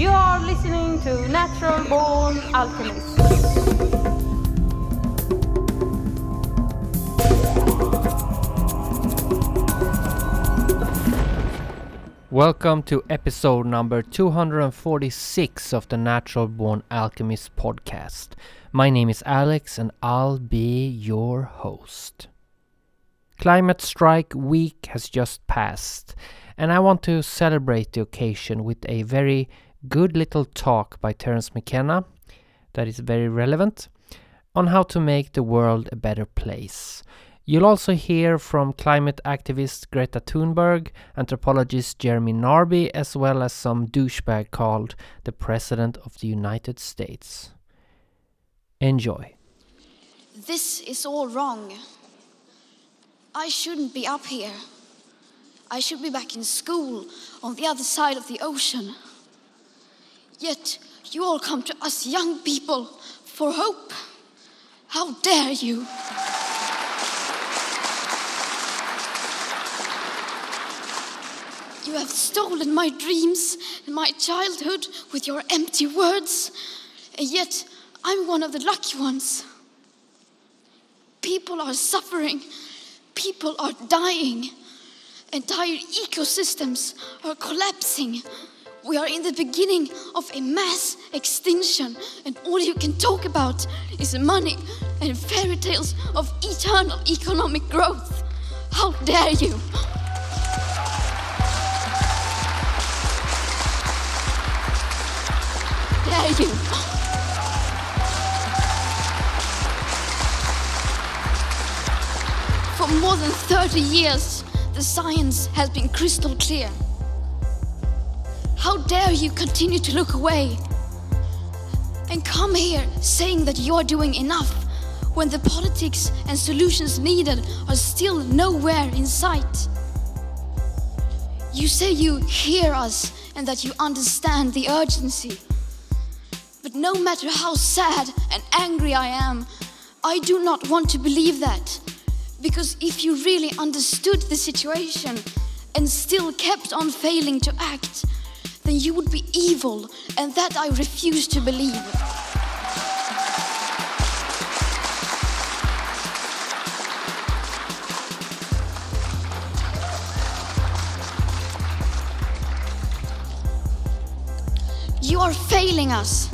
You are listening to Natural Born Alchemist. Welcome to episode number 246 of the Natural Born Alchemist podcast. My name is Alex and I'll be your host. Climate Strike Week has just passed, and I want to celebrate the occasion with a very good little talk by Terence McKenna that is very relevant on how to make the world a better place. You'll also hear from climate activist Greta Thunberg, anthropologist Jeremy Narby, as well as some douchebag called the President of the United States. Enjoy. This is all wrong. I shouldn't be up here. I should be back in school on the other side of the ocean. Yet you all come to us young people for hope. How dare you! You have stolen my dreams and my childhood with your empty words, and yet I'm one of the lucky ones. People are suffering, people are dying, entire ecosystems are collapsing. We are in the beginning of a mass extinction, and all you can talk about is money and fairy tales of eternal economic growth. How dare you! Dare you! For more than 30 years, the science has been crystal clear. How dare you continue to look away and come here saying that you're doing enough when the politics and solutions needed are still nowhere in sight? You say you hear us and that you understand the urgency. But no matter how sad and angry I am, I do not want to believe that. Because if you really understood the situation and still kept on failing to act, then you would be evil, and that I refuse to believe. You are failing us.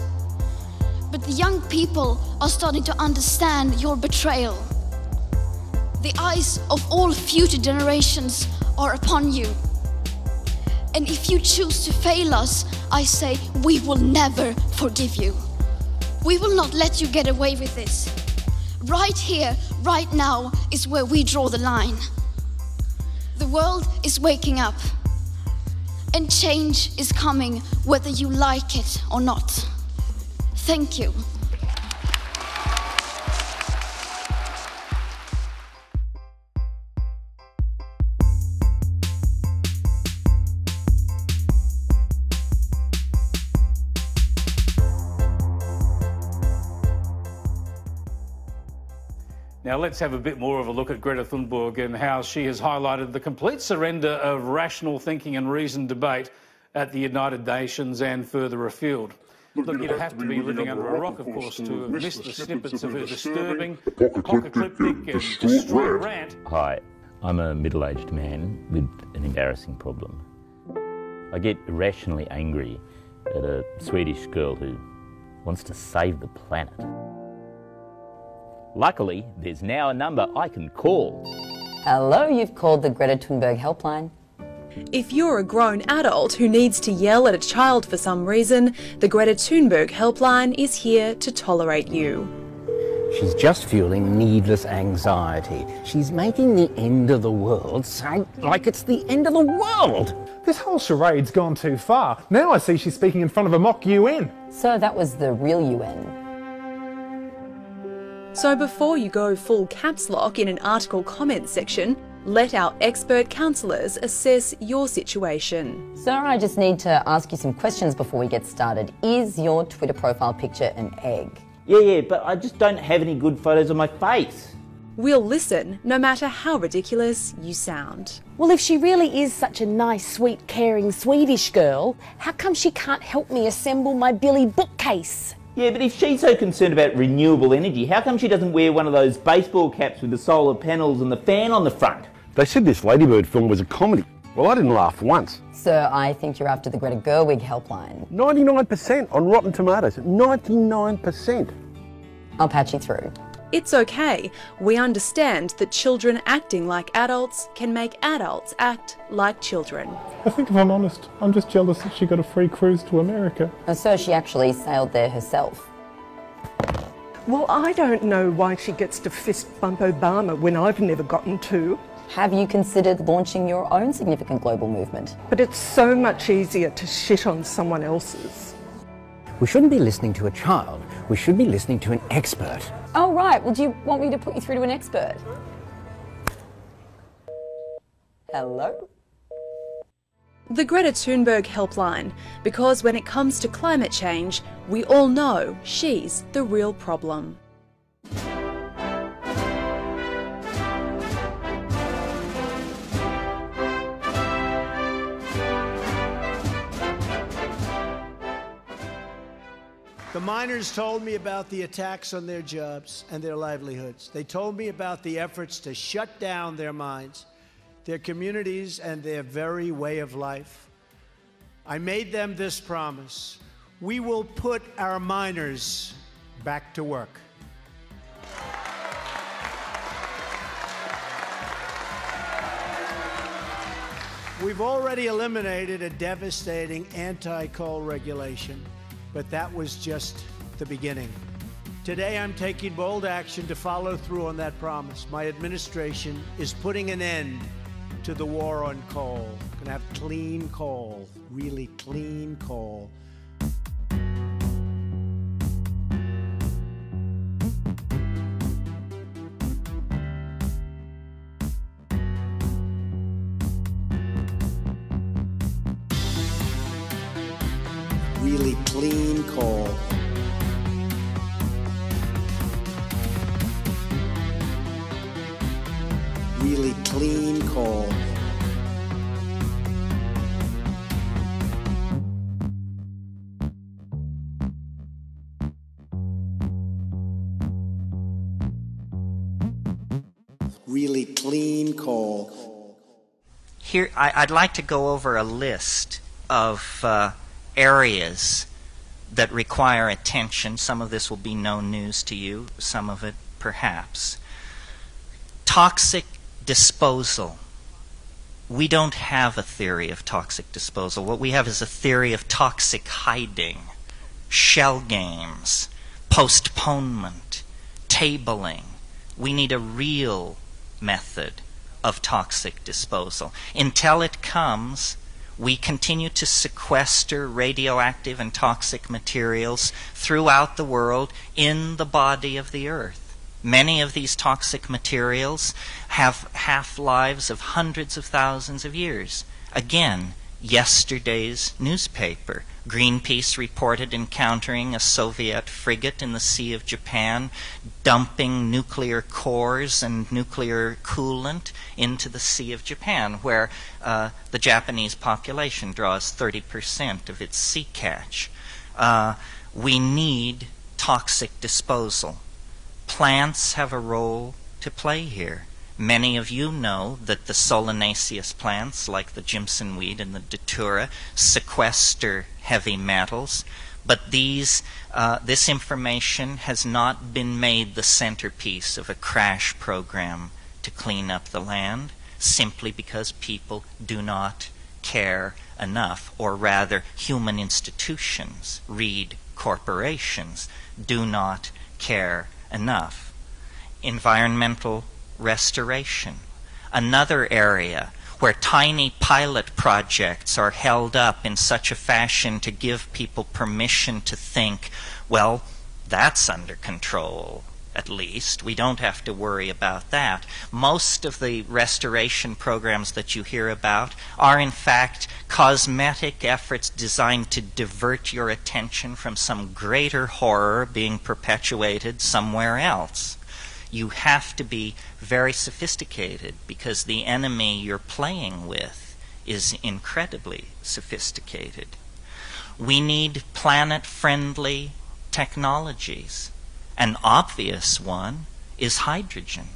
But the young people are starting to understand your betrayal. The eyes of all future generations are upon you. And if you choose to fail us, I say we will never forgive you. We will not let you get away with this. Right here, right now, is where we draw the line. The world is waking up, and change is coming whether you like it or not. Thank you. Now, let's have a bit more of a look at Greta Thunberg and how she has highlighted the complete surrender of rational thinking and reasoned debate at the United Nations and further afield. Look, you'd have to be living under a rock, of course, to have missed the snippets of her disturbing, apocalyptic, and destroyed rant. Hi, I'm a middle aged man with an embarrassing problem. I get irrationally angry at a Swedish girl who wants to save the planet. Luckily, there's now a number I can call. Hello, you've called the Greta Thunberg helpline. If you're a grown adult who needs to yell at a child for some reason, the Greta Thunberg helpline is here to tolerate you. She's just fueling needless anxiety. She's making the end of the world sound like it's the end of the world. This whole charade's gone too far. Now I see she's speaking in front of a mock UN. So that was the real UN. So before you go full caps lock in an article comment section, let our expert counsellors assess your situation. Sir, I just need to ask you some questions before we get started. Is your Twitter profile picture an egg? Yeah, yeah, but I just don't have any good photos of my face. We'll listen no matter how ridiculous you sound. Well, if she really is such a nice, sweet, caring Swedish girl, how come she can't help me assemble my Billy bookcase? Yeah, but if she's so concerned about renewable energy, how come she doesn't wear one of those baseball caps with the solar panels and the fan on the front? They said this Lady Bird film was a comedy. Well, I didn't laugh once. Sir, I think you're after the Greta Gerwig helpline. 99% on Rotten Tomatoes. 99%. I'll patch you through. It's okay. We understand that children acting like adults can make adults act like children. I think if I'm honest, I'm just jealous that she got a free cruise to America. Oh, sir, she actually sailed there herself. Well, I don't know why she gets to fist bump Obama when I've never gotten to. Have you considered launching your own significant global movement? But it's so much easier to shit on someone else's. We shouldn't be listening to a child. We should be listening to an expert. Oh, right. Well, do you want me to put you through to an expert? Hello? The Greta Thunberg helpline, because when it comes to climate change, we all know she's the real problem. Miners told me about the attacks on their jobs and their livelihoods. They told me about the efforts to shut down their mines, their communities, and their very way of life. I made them this promise we will put our miners back to work. We've already eliminated a devastating anti coal regulation but that was just the beginning. Today, I'm taking bold action to follow through on that promise. My administration is putting an end to the war on coal. Going to have clean coal, really clean coal. Here, I, would like to go over a list of uh, areas that require attention. Some of this will be no news to you, some of it perhaps. Toxic disposal. We don't have a theory of toxic disposal. What we have is a theory of toxic hiding, shell games, postponement, tabling. We need a real method of toxic disposal. Until it comes, we continue to sequester radioactive and toxic materials throughout the world in the body of the earth. Many of these toxic materials have half lives of hundreds of thousands of years. Again, yesterday's newspaper. Greenpeace reported encountering a Soviet frigate in the Sea of Japan, dumping nuclear cores and nuclear coolant into the Sea of Japan, where uh, the Japanese population draws 30% of its sea catch. Uh, we need toxic disposal. Plants have a role to play here. Many of you know that the solanaceous plants, like the Jimson weed and the datura, sequester heavy metals, but these, uh, this information has not been made the centerpiece of a crash program to clean up the land, simply because people do not care enough, or rather, human institutions, read corporations, do not care enough. Environmental restoration. Another area where tiny pilot projects are held up in such a fashion to give people permission to think, well, that's under control, at least. We don't have to worry about that. Most of the restoration programs that you hear about are, in fact, cosmetic efforts designed to divert your attention from some greater horror being perpetuated somewhere else You have to be very sophisticated because the enemy you're playing with is incredibly sophisticated. We need planet friendly technologies. An obvious one is hydrogen.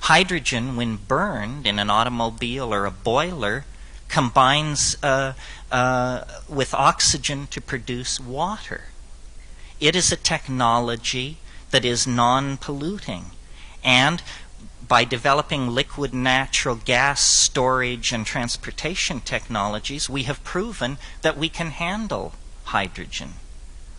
Hydrogen, when burned in an automobile or a boiler, combines uh, uh, with oxygen to produce water. It is a technology that is non polluting. And by developing liquid natural gas storage and transportation technologies, we have proven that we can handle hydrogen.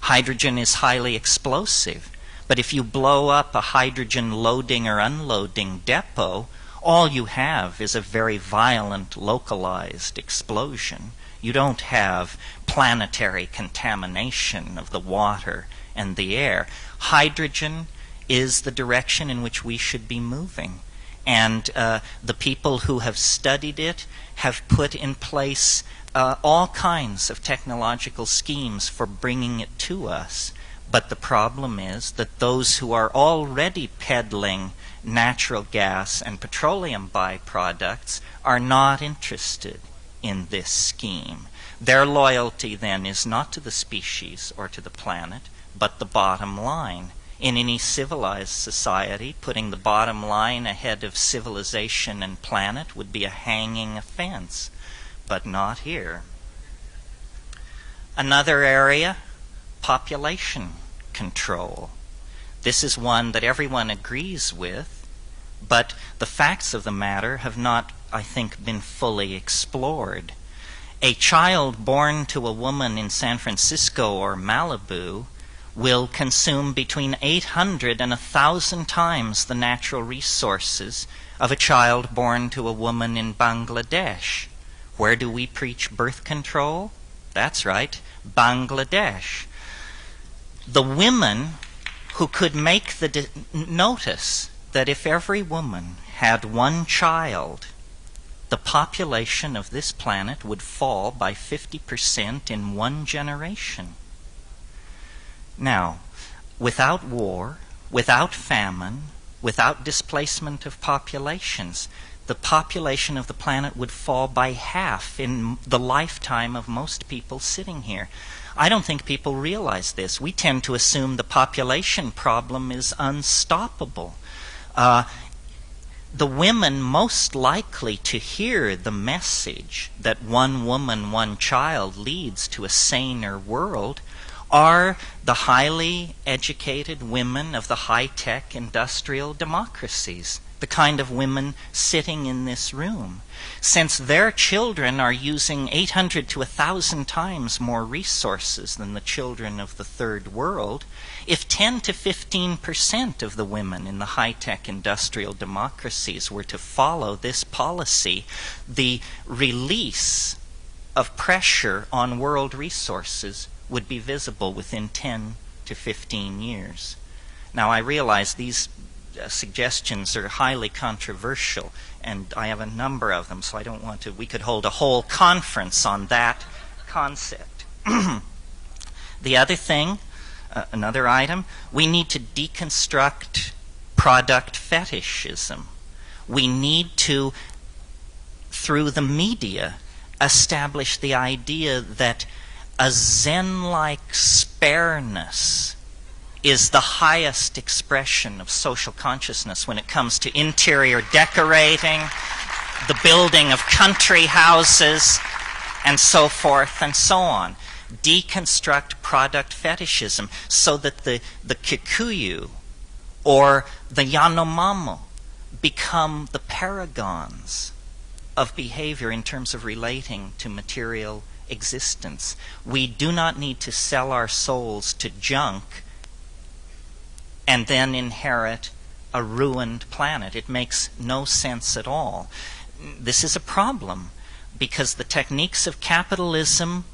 Hydrogen is highly explosive, but if you blow up a hydrogen loading or unloading depot, all you have is a very violent localized explosion. You don't have planetary contamination of the water and the air. Hydrogen is the direction in which we should be moving. And uh, the people who have studied it have put in place uh, all kinds of technological schemes for bringing it to us. But the problem is that those who are already peddling natural gas and petroleum byproducts are not interested in this scheme. Their loyalty then is not to the species or to the planet, but the bottom line. In any civilized society, putting the bottom line ahead of civilization and planet would be a hanging offense, but not here. Another area population control. This is one that everyone agrees with, but the facts of the matter have not, I think, been fully explored. A child born to a woman in San Francisco or Malibu will consume between 800 and 1,000 times the natural resources of a child born to a woman in Bangladesh. Where do we preach birth control? That's right, Bangladesh. The women who could make the notice that if every woman had one child, the population of this planet would fall by 50% in one generation. Now, without war, without famine, without displacement of populations, the population of the planet would fall by half in the lifetime of most people sitting here. I don't think people realize this. We tend to assume the population problem is unstoppable. Uh, the women most likely to hear the message that one woman, one child leads to a saner world are the highly educated women of the high tech industrial democracies, the kind of women sitting in this room. Since their children are using 800 to 1,000 times more resources than the children of the third world, if 10 to 15 percent of the women in the high tech industrial democracies were to follow this policy, the release of pressure on world resources would be visible within 10 to 15 years. Now, I realize these uh, suggestions are highly controversial, and I have a number of them, so I don't want to. We could hold a whole conference on that concept. the other thing, uh, another item, we need to deconstruct product fetishism. We need to, through the media, establish the idea that a Zen like spareness is the highest expression of social consciousness when it comes to interior decorating, the building of country houses, and so forth and so on. Deconstruct product fetishism so that the, the Kikuyu or the Yanomamo become the paragons of behavior in terms of relating to material existence. We do not need to sell our souls to junk and then inherit a ruined planet. It makes no sense at all. This is a problem because the techniques of capitalism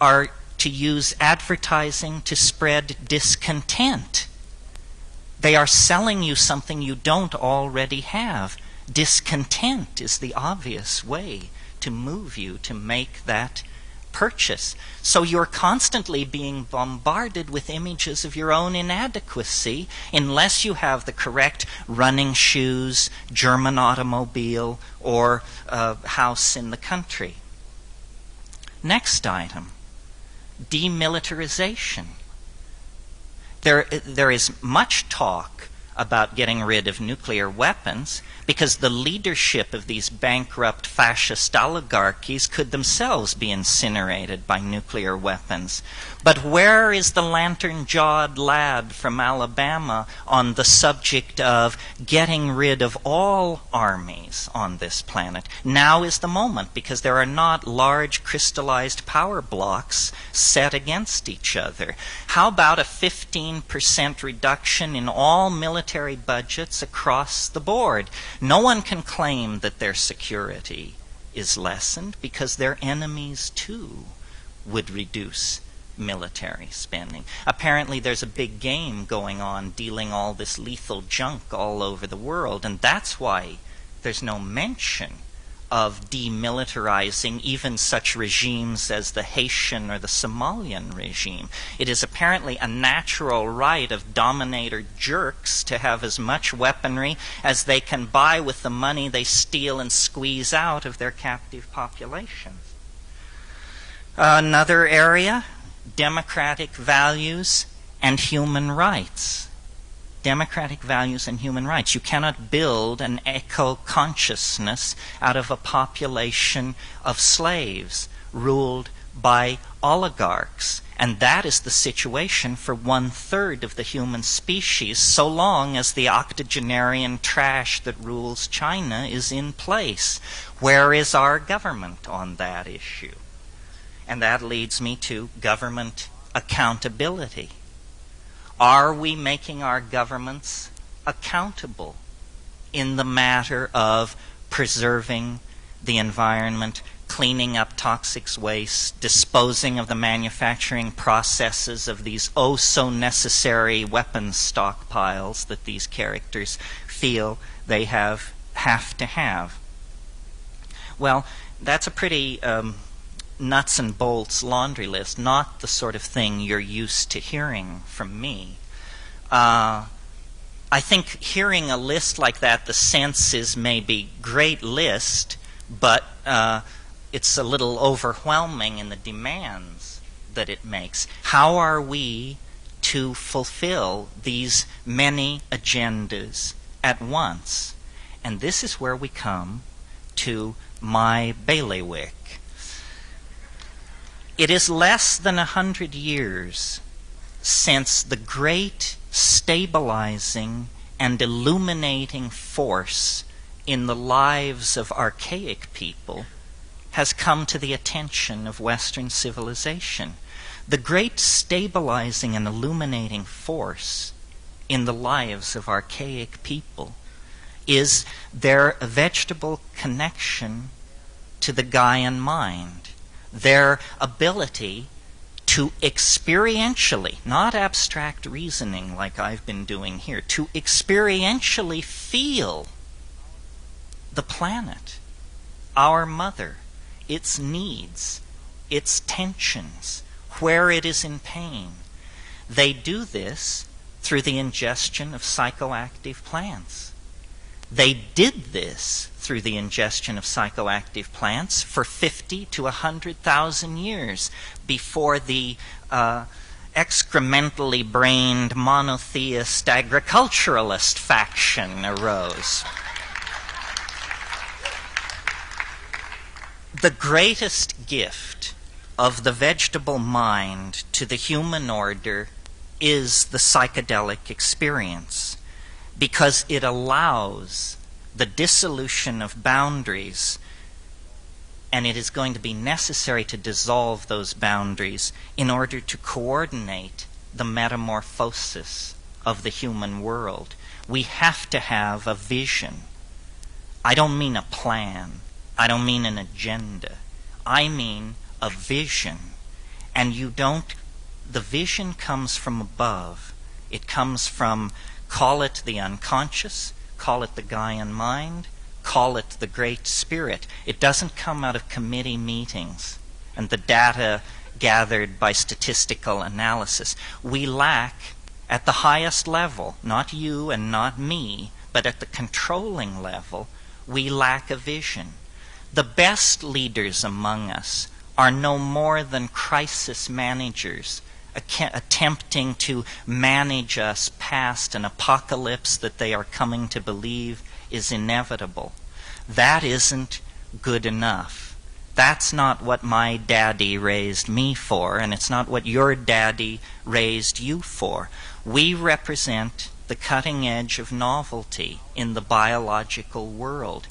are to use advertising to spread discontent. They are selling you something you don't already have. Discontent is the obvious way to move you to make that purchase. So you're constantly being bombarded with images of your own inadequacy unless you have the correct running shoes, German automobile, or uh, house in the country. Next item demilitarization. There, there is much talk about getting rid of nuclear weapons because the leadership of these bankrupt fascist oligarchies could themselves be incinerated by nuclear weapons. But where is the lantern jawed lad from Alabama on the subject of getting rid of all armies on this planet? Now is the moment because there are not large crystallized power blocks set against each other. How about a 15% reduction in all military budgets across the board? No one can claim that their security is lessened because their enemies too would reduce military spending. Apparently, there's a big game going on dealing all this lethal junk all over the world, and that's why there's no mention of demilitarizing even such regimes as the Haitian or the Somalian regime. It is apparently a natural right of dominator jerks to have as much weaponry as they can buy with the money they steal and squeeze out of their captive population. Another area democratic values and human rights. Democratic values and human rights. You cannot build an eco consciousness out of a population of slaves ruled by oligarchs. And that is the situation for one third of the human species, so long as the octogenarian trash that rules China is in place. Where is our government on that issue? And that leads me to government accountability. Are we making our governments accountable in the matter of preserving the environment, cleaning up toxic waste, disposing of the manufacturing processes of these oh so necessary weapons stockpiles that these characters feel they have have to have? Well, that's a pretty um, nuts and bolts laundry list, not the sort of thing you're used to hearing from me. Uh, I think hearing a list like that, the sense is maybe great list, but uh, it's a little overwhelming in the demands that it makes. How are we to fulfill these many agendas at once? And this is where we come to my bailiwick. It is less than a hundred years since the great stabilizing and illuminating force in the lives of archaic people has come to the attention of Western civilization. The great stabilizing and illuminating force in the lives of archaic people is their vegetable connection to the Gaian mind their ability to experientially, not abstract reasoning like I've been doing here, to experientially feel the planet, our mother, its needs, its tensions, where it is in pain. They do this through the ingestion of psychoactive plants. They did this through the ingestion of psychoactive plants for 50 to 100,000 years before the uh, excrementally brained monotheist agriculturalist faction arose. The greatest gift of the vegetable mind to the human order is the psychedelic experience because it allows the dissolution of boundaries, and it is going to be necessary to dissolve those boundaries in order to coordinate the metamorphosis of the human world. We have to have a vision. I don't mean a plan, I don't mean an agenda. I mean a vision. And you don't, the vision comes from above. It comes from, call it the unconscious, call it the Gaian mind, call it the Great Spirit. It doesn't come out of committee meetings. and the data gathered by statistical analysis. We lack, at the highest level, not you and not me, but at the controlling level, we lack a vision. The best leaders among us are no more than crisis managers attempting to manage us past an apocalypse that they are coming to believe is inevitable. That isn't good enough. That's not what my daddy raised me for, and it's not what your daddy raised you for. We represent the cutting edge of novelty in the biological world.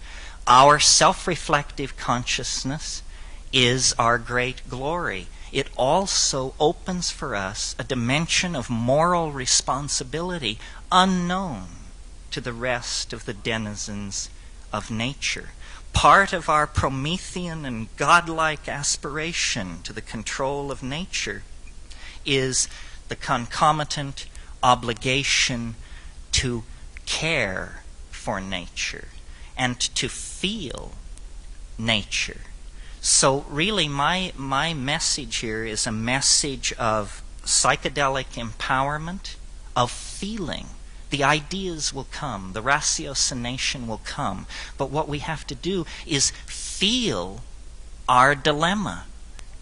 Our self reflective consciousness is our great glory. It also opens for us a dimension of moral responsibility unknown to the rest of the denizens of nature. Part of our Promethean and godlike aspiration to the control of nature is the concomitant obligation to care for nature and to feel nature. So really my my message here is a message of psychedelic empowerment, of feeling. The ideas will come, the ratiocination will come, but what we have to do is feel our dilemma.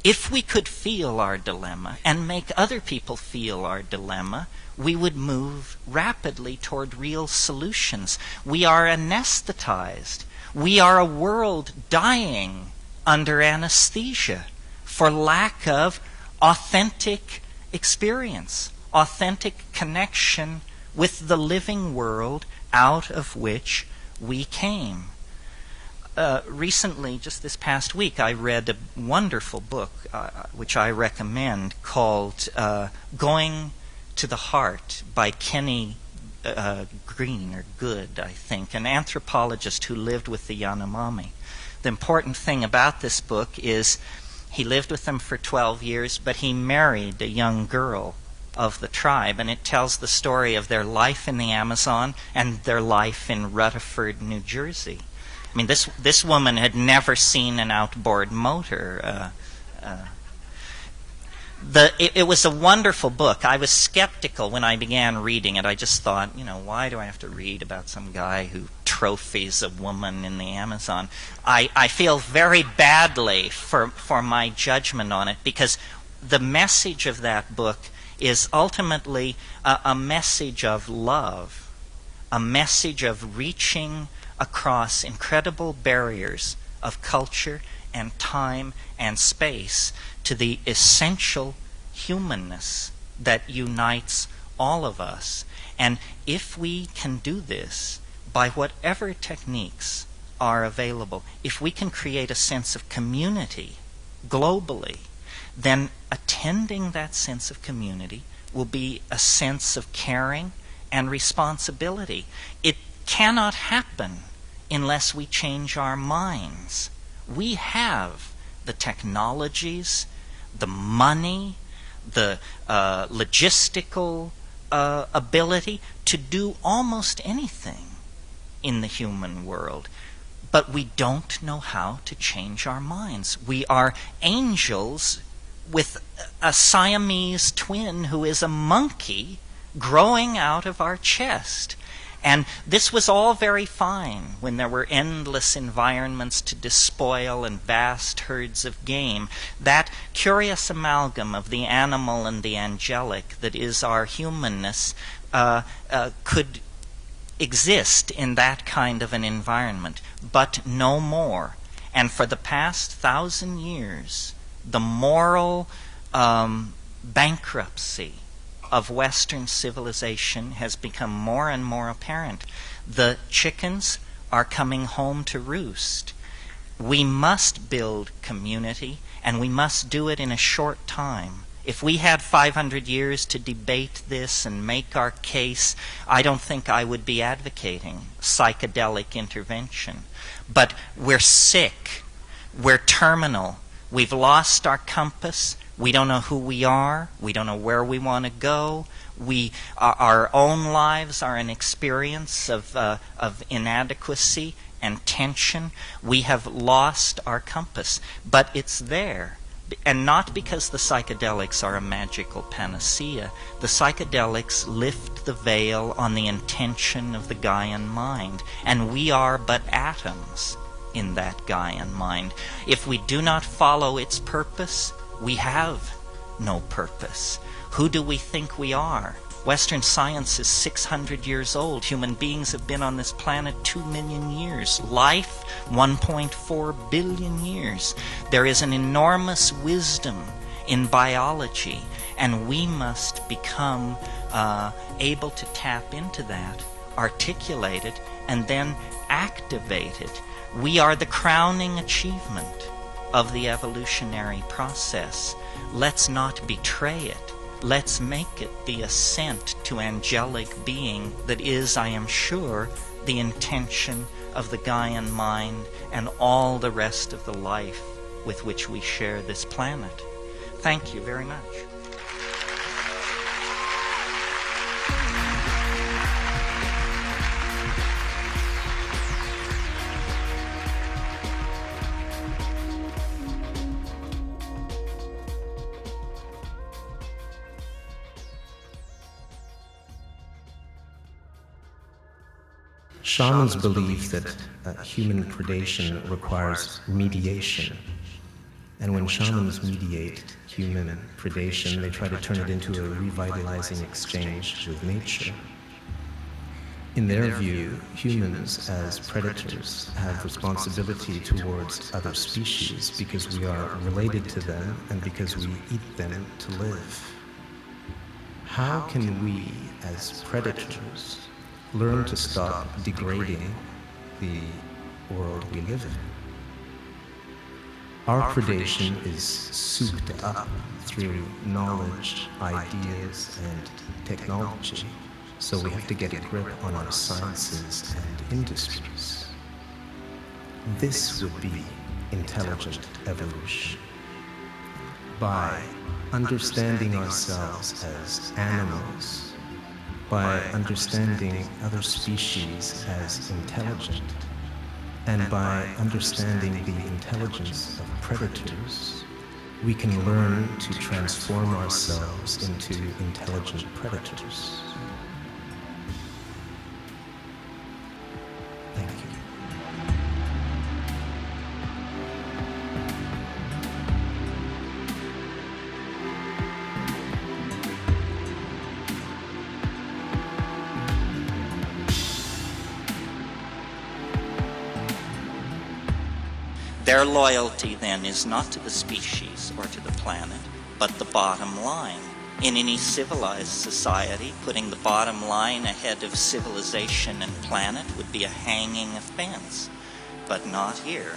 If we could feel our dilemma and make other people feel our dilemma, we would move rapidly toward real solutions. We are anesthetized. We are a world dying under anesthesia for lack of authentic experience, authentic connection with the living world out of which we came. Uh, recently, just this past week, I read a wonderful book uh, which I recommend called uh, Going to the Heart by Kenny uh, Green, or Good, I think, an anthropologist who lived with the Yanomami. The important thing about this book is he lived with them for 12 years, but he married a young girl of the tribe, and it tells the story of their life in the Amazon and their life in Rutherford, New Jersey. I mean, this this woman had never seen an outboard motor. Uh, uh, the it, it, was a wonderful book. I was skeptical when I began reading it. I just thought, you know, why do I have to read about some guy who trophies a woman in the Amazon? I, I feel very badly for for my judgment on it because the message of that book is ultimately a, a message of love, a message of reaching across incredible barriers of culture and time and space to the essential humanness that unites all of us. And if we can do this by whatever techniques are available, if we can create a sense of community globally, then attending that sense of community will be a sense of caring and responsibility. It cannot happen unless we change our minds. We have the technologies, the money, the uh, logistical uh, ability to do almost anything in the human world. But we don't know how to change our minds. We are angels with a Siamese twin who is a monkey growing out of our chest. And this was all very fine when there were endless environments to despoil and vast herds of game. That curious amalgam of the animal and the angelic that is our humanness uh, uh, could exist in that kind of an environment, but no more. And for the past thousand years, the moral um, bankruptcy of Western civilization has become more and more apparent. The chickens are coming home to roost. We must build community, and we must do it in a short time. If we had 500 years to debate this and make our case, I don't think I would be advocating psychedelic intervention. But we're sick. We're terminal. We've lost our compass. We don't know who we are. We don't know where we want to go. We, our, our own lives are an experience of, uh, of inadequacy and tension. We have lost our compass, but it's there. and not because the psychedelics are a magical panacea. The psychedelics lift the veil on the intention of the Gaian mind, and we are but atoms in that Gaian mind. If we do not follow its purpose, we have no purpose. Who do we think we are? Western science is 600 years old. Human beings have been on this planet 2 million years. Life, 1.4 billion years. There is an enormous wisdom in biology, and we must become uh, able to tap into that, articulate it, and then activate it. We are the crowning achievement of the evolutionary process. Let's not betray it. Let's make it the ascent to angelic being that is, I am sure, the intention of the Gaian mind and all the rest of the life with which we share this planet. Thank you very much. Shamans believe that uh, human predation requires mediation. And when shamans mediate human predation, they try to turn it into a revitalizing exchange with nature. In their view, humans as predators have responsibility towards other species because we are related to them and because we eat them to live. How can we, as predators, learn to stop degrading the world we live in. Our predation is souped up through knowledge, ideas, and technology, so we have to get a grip on our sciences and industries. This would be intelligent evolution. By understanding ourselves as animals by understanding other species as intelligent, and by understanding the intelligence of predators, we can learn to transform ourselves into intelligent predators. Their loyalty then is not to the species or to the planet, but the bottom line. In any civilized society, putting the bottom line ahead of civilization and planet would be a hanging offense, but not here.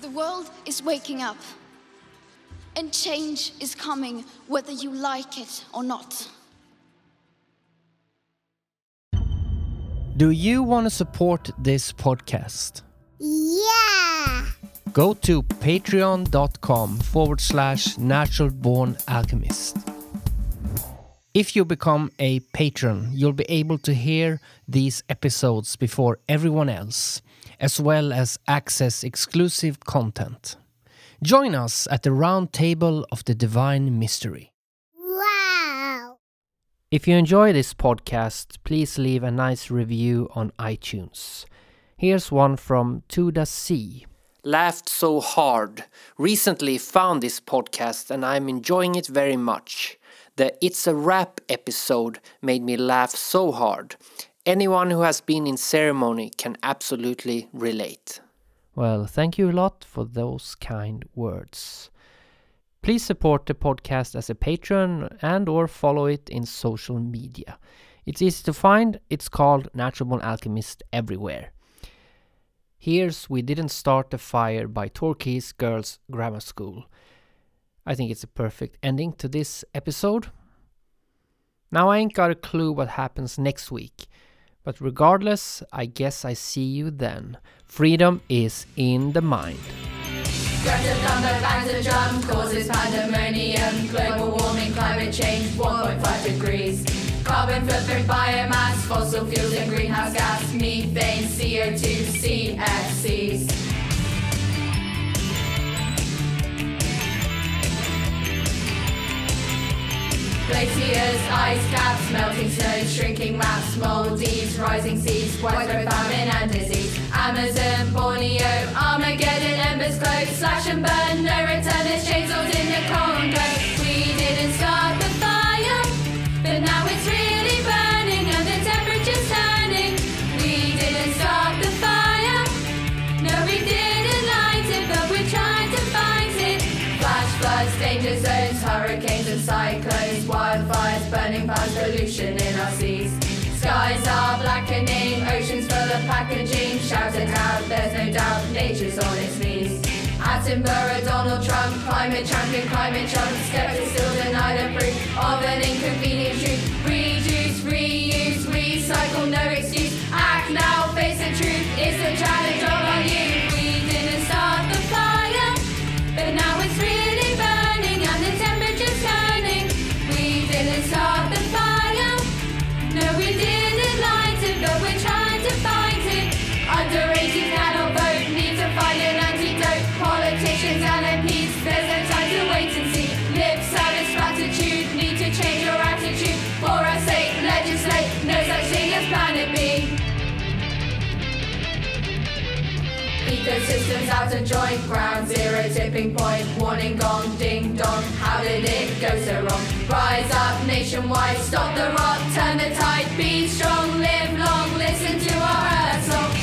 The world is waking up, and change is coming whether you like it or not. Do you want to support this podcast? Yeah! Go to patreon.com forward slash natural born alchemist. If you become a patron, you'll be able to hear these episodes before everyone else, as well as access exclusive content. Join us at the round table of the divine mystery. If you enjoy this podcast, please leave a nice review on iTunes. Here's one from Tuda C. Laughed so hard. Recently found this podcast and I'm enjoying it very much. The It's a Rap episode made me laugh so hard. Anyone who has been in ceremony can absolutely relate. Well, thank you a lot for those kind words. Please support the podcast as a patron and or follow it in social media. It's easy to find. It's called Natural Born Alchemist everywhere. Here's We Didn't Start the Fire by Torquay Girls Grammar School. I think it's a perfect ending to this episode. Now I ain't got a clue what happens next week, but regardless, I guess I see you then. Freedom is in the mind. Greta Thunberg bangs a drum, causes pandemonium. Global warming, climate change, 1.5 degrees. Carbon footprint, biomass, fossil fuels and greenhouse gas, methane, CO2, CFCs. Glaciers, ice caps, melting snow, shrinking maps, Maldives, rising seas, widespread famine and disease. Amazon, Borneo, Armageddon, embers glow, slash and burn, no return, there's chainsaws in the Congo. We didn't start of packaging. Shout it out, there's no doubt, nature's on its knees. Attenborough, Donald Trump, climate champion, climate chump. Skeptics still deny the proof of an inconvenient truth. Reduce, reuse, recycle, no excuse. Act now, face the truth. It's a challenge all on you. systems out of joint, ground zero tipping point, warning gong, ding dong, how did it go so wrong? Rise up nationwide, stop the rot, turn the tide, be strong, live long, listen to our earth song.